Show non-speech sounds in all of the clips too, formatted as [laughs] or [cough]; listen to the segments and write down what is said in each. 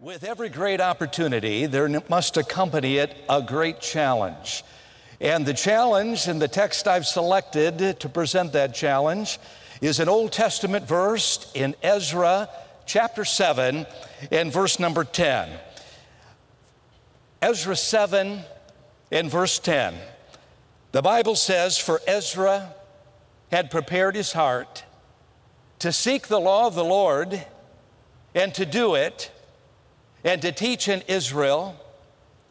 With every great opportunity, there must accompany it a great challenge. And the challenge in the text I've selected to present that challenge is an Old Testament verse in Ezra chapter 7 and verse number 10. Ezra 7 and verse 10. The Bible says, For Ezra had prepared his heart to seek the law of the Lord and to do it and to teach in Israel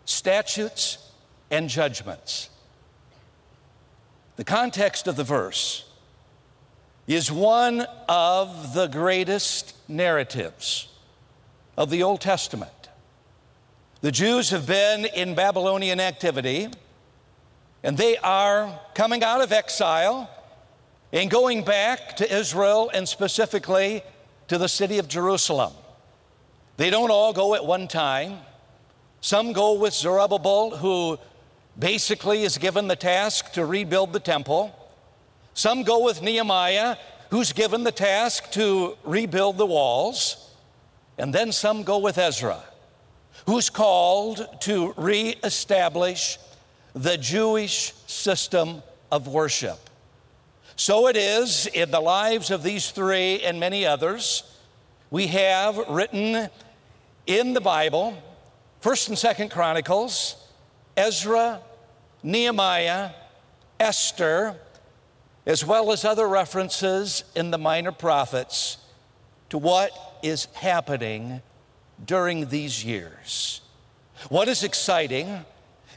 statutes and judgments. The context of the verse is one of the greatest narratives of the Old Testament. The Jews have been in Babylonian activity, and they are coming out of exile and going back to Israel and specifically to the city of Jerusalem. They don't all go at one time. Some go with Zerubbabel, who basically is given the task to rebuild the temple. Some go with Nehemiah, who's given the task to rebuild the walls. And then some go with Ezra, who's called to reestablish the Jewish system of worship. So it is in the lives of these three and many others. We have written in the Bible, 1st and 2nd Chronicles, Ezra, Nehemiah, Esther, as well as other references in the minor prophets to what is happening during these years. What is exciting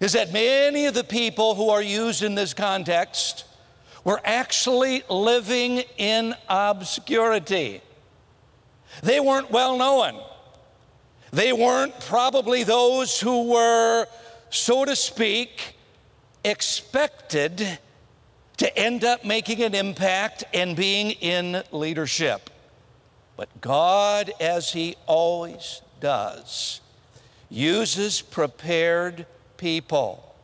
is that many of the people who are used in this context were actually living in obscurity. They weren't well known. They weren't probably those who were, so to speak, expected to end up making an impact and being in leadership. But God, as He always does, uses prepared people.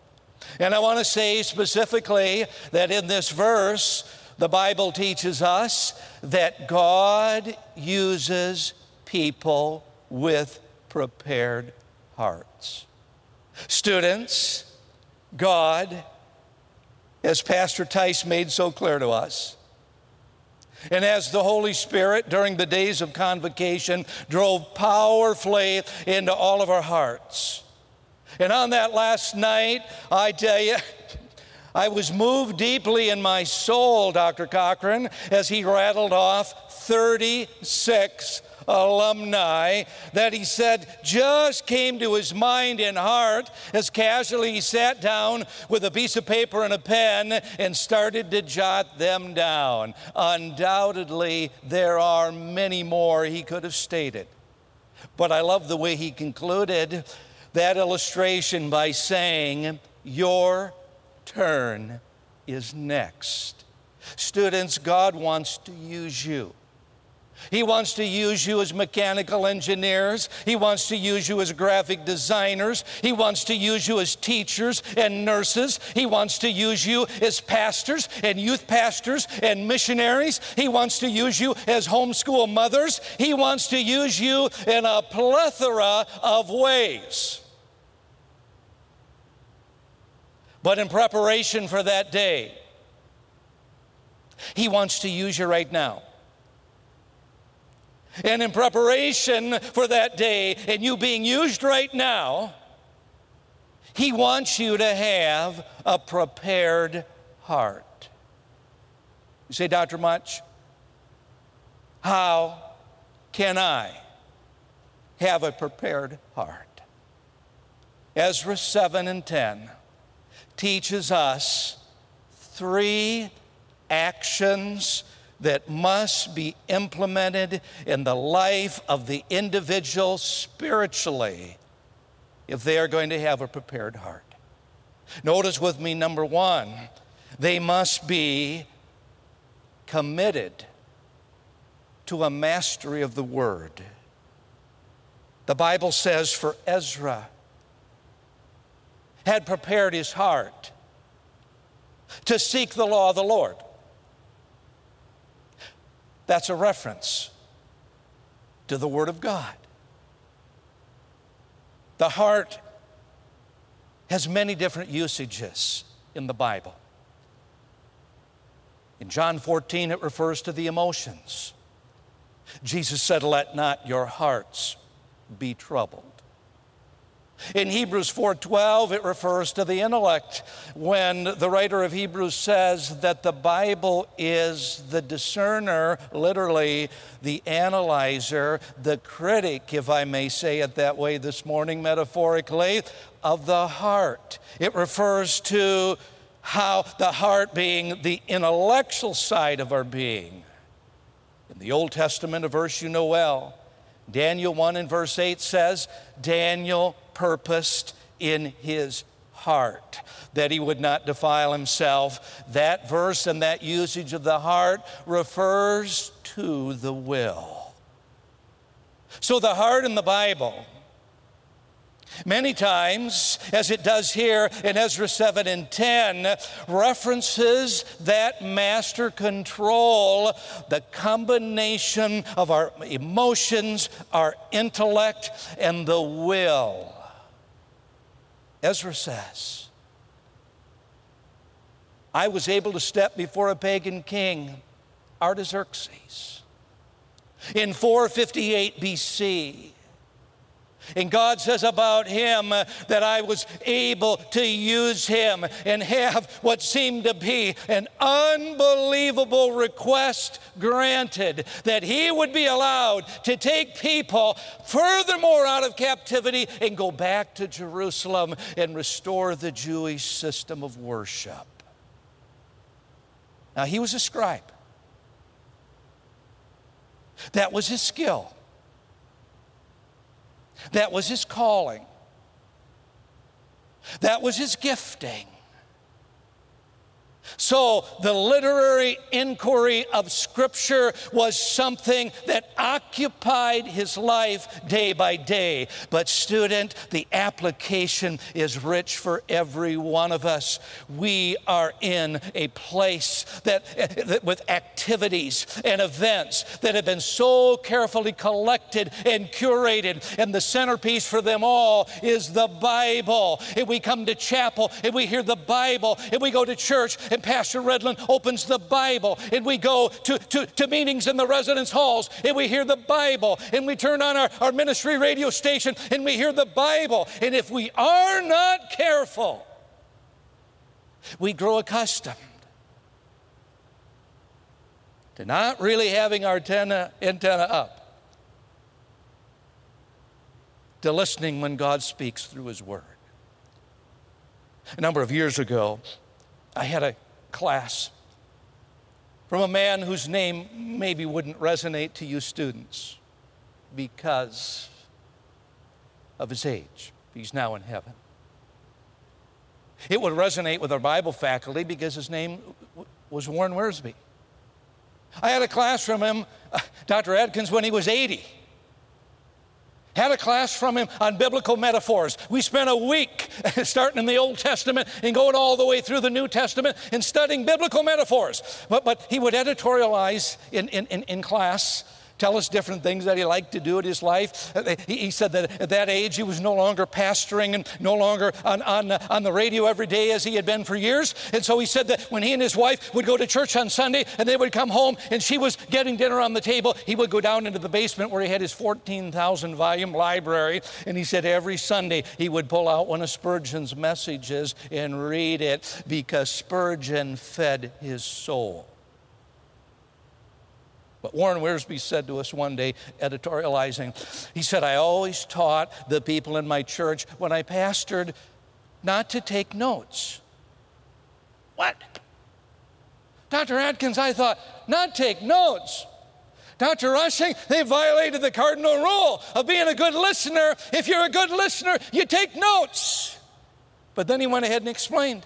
And I want to say specifically that in this verse, the Bible teaches us that God uses people with prepared hearts. Students, God, as Pastor Tice made so clear to us, and as the Holy Spirit during the days of convocation drove powerfully into all of our hearts. And on that last night, I tell you, [laughs] I was moved deeply in my soul, Dr. Cochran, as he rattled off 36 alumni that he said just came to his mind and heart as casually he sat down with a piece of paper and a pen and started to jot them down. Undoubtedly, there are many more he could have stated. But I love the way he concluded that illustration by saying, Your turn is next. Students, God wants to use you. He wants to use you as mechanical engineers. He wants to use you as graphic designers. He wants to use you as teachers and nurses. He wants to use you as pastors and youth pastors and missionaries. He wants to use you as homeschool mothers. He wants to use you in a plethora of ways. But in preparation for that day, He wants to use you right now. And in preparation for that day and you being used right now, He wants you to have a prepared heart. You say, Dr. Much, how can I have a prepared heart? Ezra 7 and 10 teaches us three actions that must be implemented in the life of the individual spiritually if they are going to have a prepared heart. Notice with me, number one, they must be committed to a mastery of the Word. The Bible says, for Ezra had prepared his heart to seek the law of the Lord. That's a reference to the Word of God. The heart has many different usages in the Bible. In John 14, it refers to the emotions. Jesus said, Let not your hearts be troubled. In Hebrews 4:12 it refers to the intellect when the writer of Hebrews says that the Bible is the discerner, literally the analyzer, the critic if I may say it that way this morning metaphorically of the heart. It refers to how the heart being the intellectual side of our being. In the Old Testament, a verse you know well, Daniel 1 and verse 8 says, Daniel purposed in his heart that he would not defile himself. That verse and that usage of the heart refers to the will. So the heart in the Bible Many times, as it does here in Ezra 7 and 10, references that master control, the combination of our emotions, our intellect, and the will. Ezra says, I was able to step before a pagan king, Artaxerxes, in 458 BC and God says about him that I was able to use him and have what seemed to be an unbelievable request granted that he would be allowed to take people furthermore out of captivity and go back to Jerusalem and restore the Jewish system of worship. Now, he was a scribe. That was his skill. That was his calling. That was his gifting. So, the literary inquiry of Scripture was something that occupied his life day by day. But, student, the application is rich for every one of us. We are in a place that, that with activities and events that have been so carefully collected and curated, and the centerpiece for them all is the Bible. If we come to chapel, if we hear the Bible, if we go to church, and Pastor Redland opens the Bible, and we go to, to, to meetings in the residence halls, and we hear the Bible, and we turn on our, our ministry radio station, and we hear the Bible. And if we are not careful, we grow accustomed to not really having our antenna, antenna up, to listening when God speaks through His Word. A number of years ago, I had a class from a man whose name maybe wouldn't resonate to you students because of his age. He's now in heaven. It would resonate with our Bible faculty because his name was Warren Wiersbe. I had a class from him, uh, Dr. Atkins, when he was 80 had a class from him on biblical metaphors. We spent a week [laughs] starting in the Old Testament and going all the way through the New Testament and studying biblical metaphors. But, but he would editorialize in, in, in, in class tell us different things that he liked to do in his life. Uh, he said that at that age he was no longer pastoring and no longer on, on, on the radio every day as he had been for years. And so he said that when he and his wife would go to church on Sunday and they would come home and she was getting dinner on the table, he would go down into the basement where he had his 14,000 volume library. And he said every Sunday he would pull out one of Spurgeon's messages and read it because Spurgeon fed his soul. But Warren Wiersbe said to us one day, editorializing, he said, I always taught the people in my church when I pastored not to take notes. What? Dr. Atkins, I thought, not take notes. Dr. Rushing, they violated the cardinal rule of being a good listener. If you're a good listener, you take notes. But then he went ahead and explained.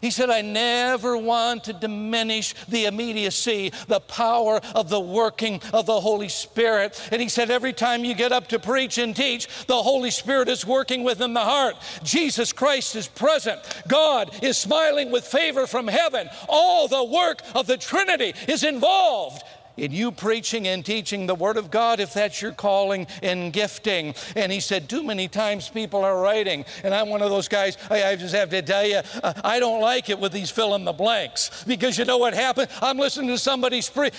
He said, I never want to diminish the immediacy, the power of the working of the Holy Spirit. And he said, every time you get up to preach and teach, the Holy Spirit is working within the heart. Jesus Christ is present. God is smiling with favor from heaven. All the work of the Trinity is involved in you preaching and teaching the Word of God if that's your calling and gifting. And he said, Too many times people are writing, and I'm one of those guys, I, I just have to tell you, uh, I don't like it with these fill in the blanks because you know what happened? I'm listening to somebody speak,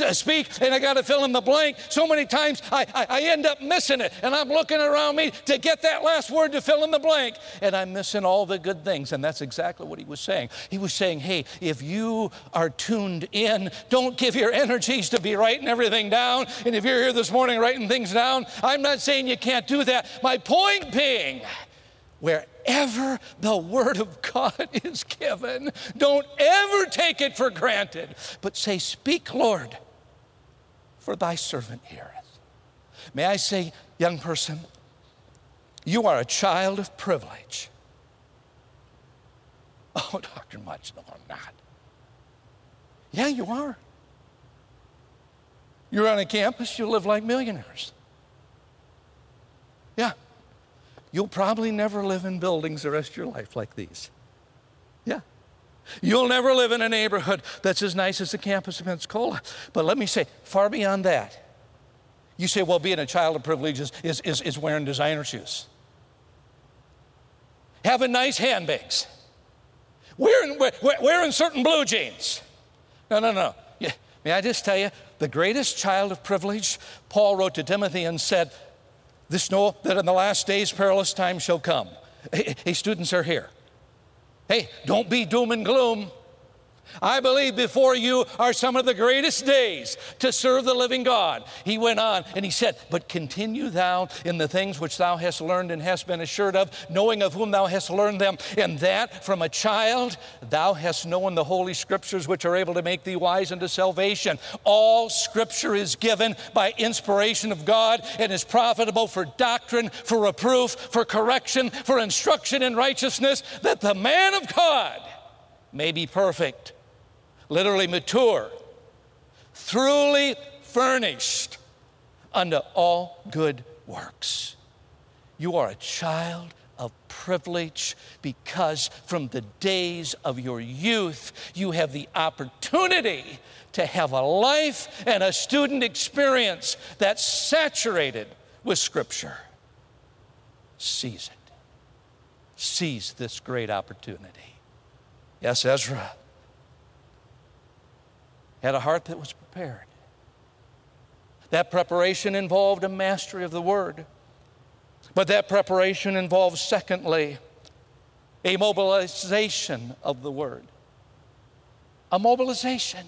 uh, speak and I got to fill in the blank. So many times I, I, I end up missing it, and I'm looking around me to get that last word to fill in the blank, and I'm missing all the good things. And that's exactly what he was saying. He was saying, Hey, if you are tuned in, don't give your energies to be writing everything down. And if you're here this morning writing things down, I'm not saying you can't do that. My point being, wherever the Word of God [laughs] is given, don't ever take it for granted, but say, Speak, Lord, for thy servant heareth. May I say, young person, you are a child of privilege. [laughs] Oh, Dr. Much, no, I'm not. Yeah, you are. You're on a campus, you live like millionaires. Yeah. You'll probably never live in buildings the rest of your life like these. Yeah. You'll never live in a neighborhood that's as nice as the campus of Pensacola. But let me say, far beyond that, you say, well, being a child of privilege is, is, is, is wearing designer shoes, having nice handbags, wearing, wearing certain blue jeans. No, no, no. May I just tell you, the greatest child of privilege, Paul wrote to Timothy and said, This know that in the last days perilous times shall come. Hey, students are here. Hey, don't be doom and gloom. I believe before you are some of the greatest days to serve the living God. He went on and he said, But continue thou in the things which thou hast learned and hast been assured of, knowing of whom thou hast learned them, and that from a child thou hast known the holy scriptures which are able to make thee wise unto salvation. All scripture is given by inspiration of God and is profitable for doctrine, for reproof, for correction, for instruction in righteousness, that the man of God may be perfect literally mature, truly furnished unto all good works. You are a child of privilege because from the days of your youth, you have the opportunity to have a life and a student experience that's saturated with Scripture. Seize it. Seize this great opportunity. Yes, Ezra had a heart that was prepared. That preparation involved a mastery of the Word. But that preparation involves, secondly, a mobilization of the Word. A mobilization.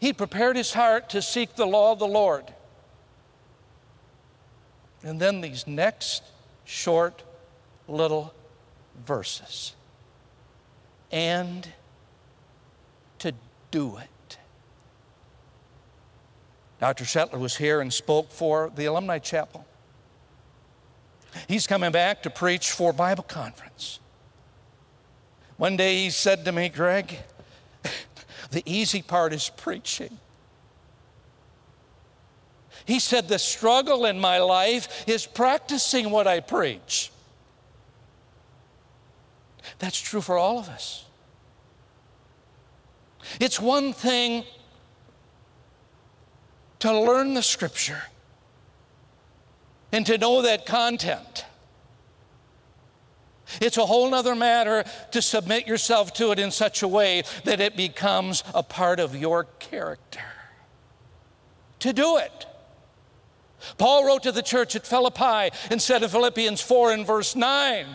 He prepared his heart to seek the law of the Lord. And then these next short little verses. And do it. Dr. Shetler was here and spoke for the Alumni Chapel. He's coming back to preach for Bible conference. One day he said to me, Greg, the easy part is preaching. He said, The struggle in my life is practicing what I preach. That's true for all of us. It's one thing to learn the scripture and to know that content. It's a whole other matter to submit yourself to it in such a way that it becomes a part of your character. To do it. Paul wrote to the church at Philippi and said in Philippians 4 and verse 9,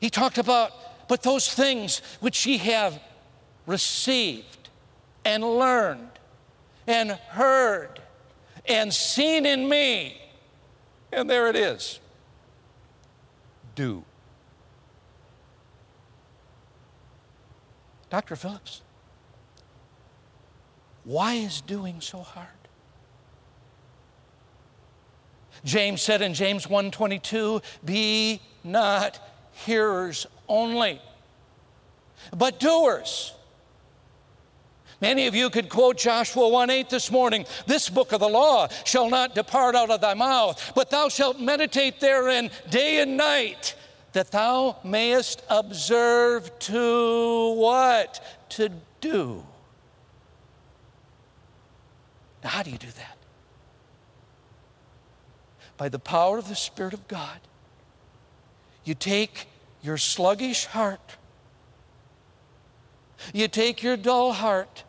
he talked about, but those things which ye have received and learned and heard and seen in me. And there it is. Do. Dr. Phillips, why is doing so hard? James said in James 1:22, "Be not hearers only, but doers." Many of you could quote Joshua 1 8 this morning. This book of the law shall not depart out of thy mouth, but thou shalt meditate therein day and night, that thou mayest observe to what? To do. Now, how do you do that? By the power of the Spirit of God. You take your sluggish heart, you take your dull heart,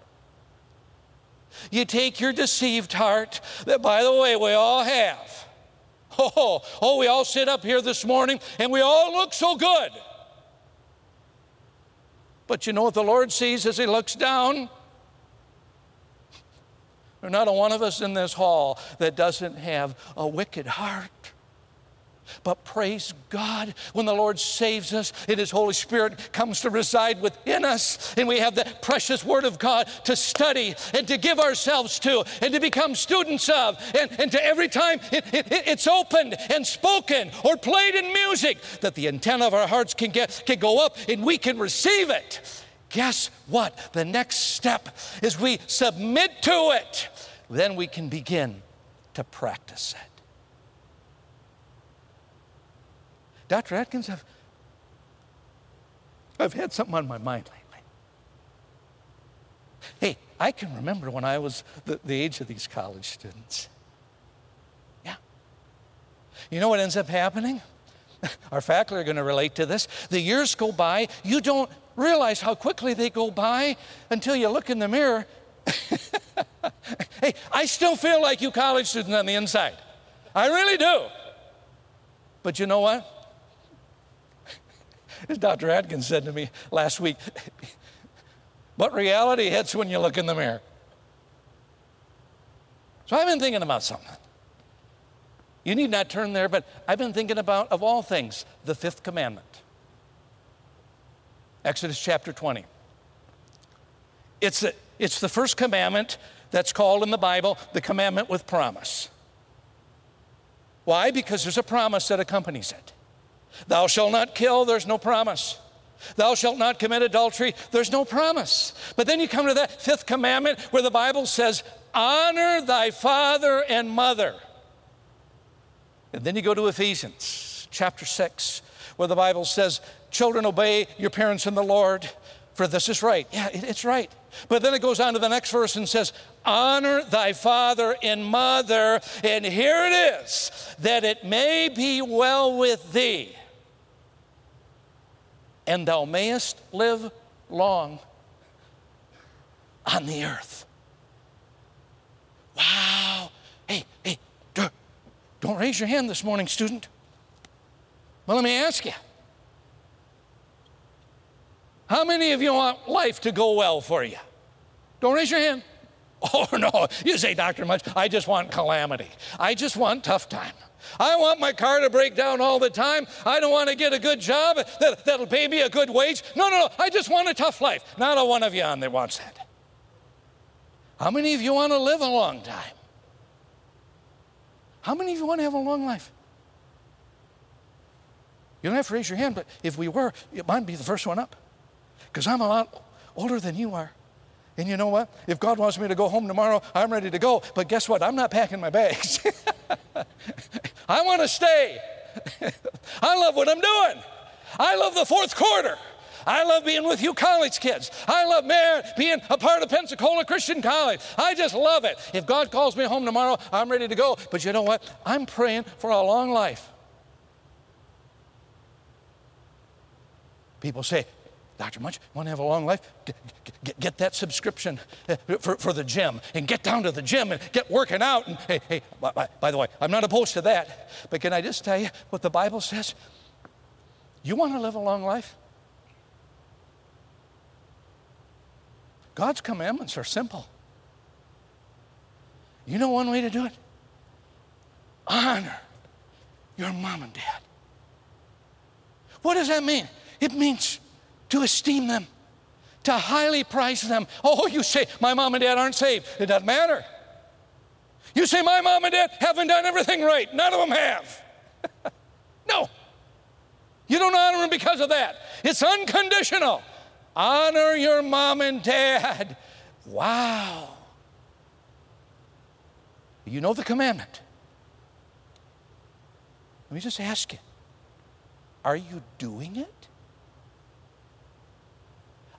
you take your deceived heart, that by the way, we all have. [laughs] Oh, oh, we all sit up here this morning and we all look so good. But you know what the Lord sees as He looks down? [laughs] There's not a one of us in this hall that doesn't have a wicked heart. But praise God, when the Lord saves us and His Holy Spirit comes to reside within us, and we have the precious Word of God to study and to give ourselves to and to become students of, and, and to every time it, it, it's opened and spoken or played in music, that the antenna of our hearts can, get, can go up and we can receive it. Guess what? The next step is we submit to it. Then we can begin to practice it. Dr. Atkins, I've, I've had something on my mind lately. Hey, I can remember when I was the, the age of these college students. Yeah. You know what ends up happening? [laughs] Our faculty are going to relate to this. The years go by, you don't realize how quickly they go by until you look in the mirror. [laughs] hey, I still feel like you college students on the inside. I really do. But you know what? As Dr. Atkins said to me last week, but reality hits when you look in the mirror. So I've been thinking about something. You need not turn there, but I've been thinking about, of all things, the fifth commandment. Exodus chapter 20. It's, a, it's the first commandment that's called in the Bible the commandment with promise. Why? Because there's a promise that accompanies it. Thou shalt not kill, there's no promise. Thou shalt not commit adultery, there's no promise. But then you come to that fifth commandment where the Bible says, Honor thy father and mother. And then you go to Ephesians chapter 6, where the Bible says, Children, obey your parents in the Lord, for this is right. Yeah, it's right. But then it goes on to the next verse and says, Honor thy father and mother. And here it is, that it may be well with thee and thou mayest live long on the earth. Wow. Hey, hey, don't raise your hand this morning, student. Well, let me ask you. How many of you want life to go well for you? Don't raise your hand. [laughs] Oh, no. You say, Dr. Much, I just want calamity. I just want tough time. I want my car to break down all the time. I don't want to get a good job that, that'll pay me a good wage. No, no, no. I just want a tough life. Not a one of you on there wants that. How many of you want to live a long time? How many of you want to have a long life? You don't have to raise your hand, but if we were, it might be the first one up. Because I'm a lot older than you are. And you know what? If God wants me to go home tomorrow, I'm ready to go. But guess what? I'm not packing my bags. [laughs] I want to stay. [laughs] I love what I'm doing. I love the fourth quarter. I love being with you college kids. I love being a part of Pensacola Christian College. I just love it. If God calls me home tomorrow, I'm ready to go. But you know what? I'm praying for a long life. People say, Dr. Munch, want to have a long life? Get, get, that subscription uh, for, for the gym and get down to the gym and get working out. And hey, hey by, by the way, I'm not opposed to that. But can I just tell you what the Bible says? You want to live a long life? God's commandments are simple. You know one way to do it? Honor your mom and dad. What does that mean? It means to esteem them, to highly prize them. Oh, you say, my mom and dad aren't saved. It doesn't matter. You say, My mom and dad haven't done everything right. None of them have. [laughs] no. You don't honor them because of that. It's unconditional. Honor your mom and dad. Wow. You know the commandment. Let me just ask you are you doing it?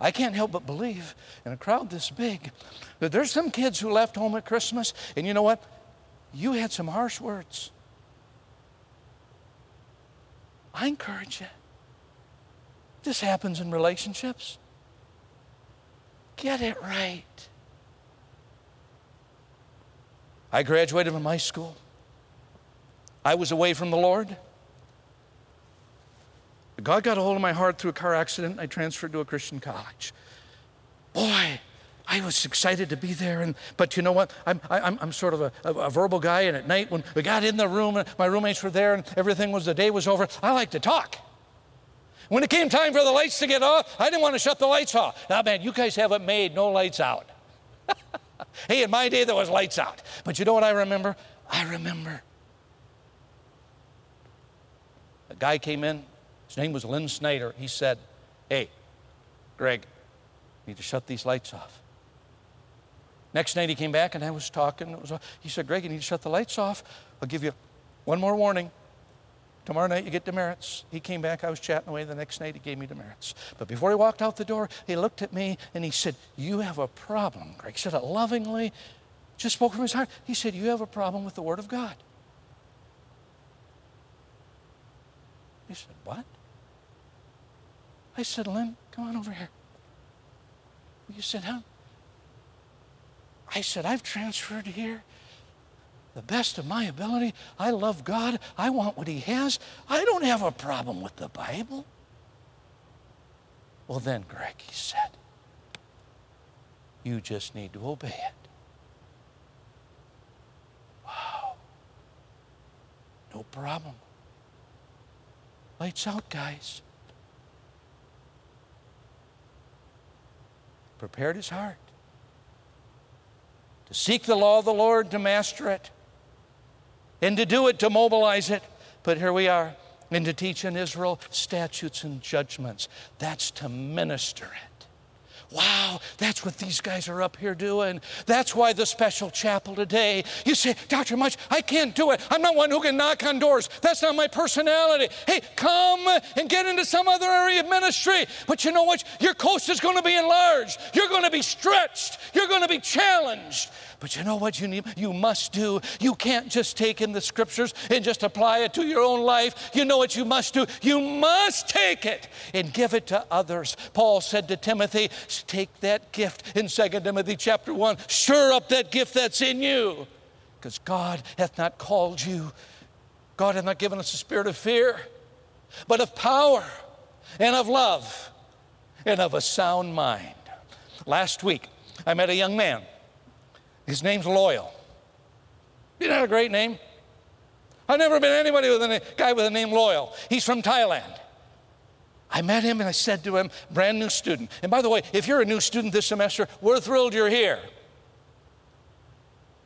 I can't help but believe in a crowd this big that there's some kids who left home at Christmas, and you know what? You had some harsh words. I encourage you. This happens in relationships. Get it right. I graduated from high school. I was away from the Lord. God got a hold of my heart through a car accident. I transferred to a Christian college. Boy, I was excited to be there. And, but you know what? I'm, I'm, I'm sort of a, a, a, verbal guy. And at night, when we got in the room, and my roommates were there and everything was, the day was over, I like to talk. When it came time for the lights to get off, I didn't want to shut the lights off. Now, man, you guys have it made, no lights out. [laughs] hey, in my day, there was lights out. But you know what I remember? I remember. A guy came in, his name was Lynn Snyder. He said, Hey, Greg, you need to shut these lights off. Next night he came back and I was talking. Was, he said, Greg, you need to shut the lights off. I'll give you one more warning. Tomorrow night you get demerits. He came back, I was chatting away. The next night he gave me demerits. But before he walked out the door, he looked at me and he said, You have a problem, Greg. He said it lovingly, just spoke from his heart. He said, You have a problem with the Word of God. He said, What? I said, Lynn, come on over here. You said, Huh? I said, I've transferred here the best of my ability. I love God. I want what He has. I don't have a problem with the Bible. Well, then, Greg, he said, you just need to obey it. Wow. No problem. Lights out, guys. Prepared his heart to seek the law of the Lord, to master it and to do it, to mobilize it. But here we are, and to teach in Israel statutes and judgments. That's to minister it. Wow, that's what these guys are up here doing. That's why the special chapel today. You say, Dr. Much, I can't do it. I'm not one who can knock on doors. That's not my personality. Hey, come and get into some other area of ministry. But you know what? Your coast is going to be enlarged. You're going to be stretched. You're going to be challenged. But you know what you need, you must do? You can't just take in the scriptures and just apply it to your own life. You know what you must do? You must take it and give it to others. Paul said to Timothy, take that gift in 2 Timothy chapter 1. Stir up that gift that's in you. Because God hath not called you. God hath not given us a spirit of fear, but of power and of love and of a sound mind. Last week, I met a young man his name's Loyal. Isn't that a great name? I've never met anybody with a guy with a name Loyal. He's from Thailand. I met him and I said to him, brand new student. And by the way, if you're a new student this semester, we're thrilled you're here.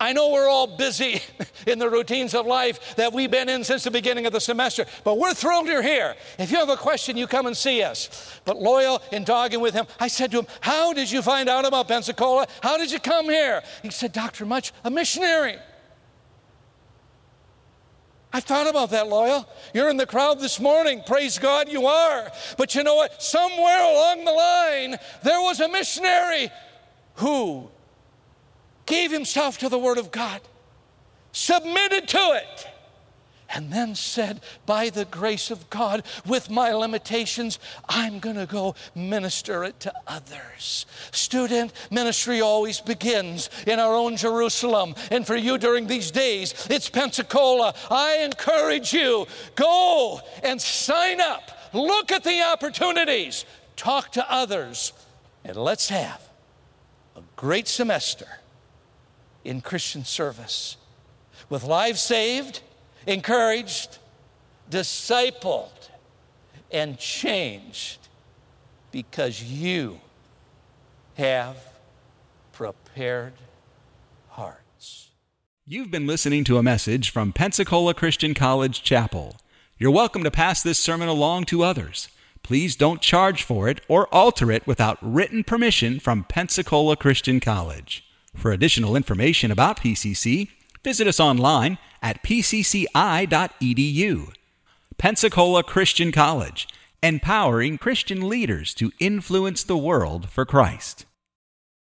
I know we're all busy [laughs] in the routines of life that we've been in since the beginning of the semester, but we're thrilled you're here. If you have a question, you come and see us. But loyal in talking with him, I said to him, How did you find out about Pensacola? How did you come here? He said, Dr. Much, a missionary. I thought about that, Loyal. You're in the crowd this morning. Praise God, you are. But you know what? Somewhere along the line, there was a missionary who gave himself to the Word of God, submitted to it, and then said, By the grace of God, with my limitations, I'm going to go minister it to others. Student ministry always begins in our own Jerusalem. And for you during these days, it's Pensacola. I encourage you go and sign up, look at the opportunities, talk to others, and let's have a great semester in Christian service with lives saved, encouraged, discipled, and changed because you have prepared hearts. You've been listening to a message from Pensacola Christian College Chapel. You're welcome to pass this sermon along to others. Please don't charge for it or alter it without written permission from Pensacola Christian College. For additional information about PCC, visit us online at pcci.edu. Pensacola Christian College, empowering Christian leaders to influence the world for Christ.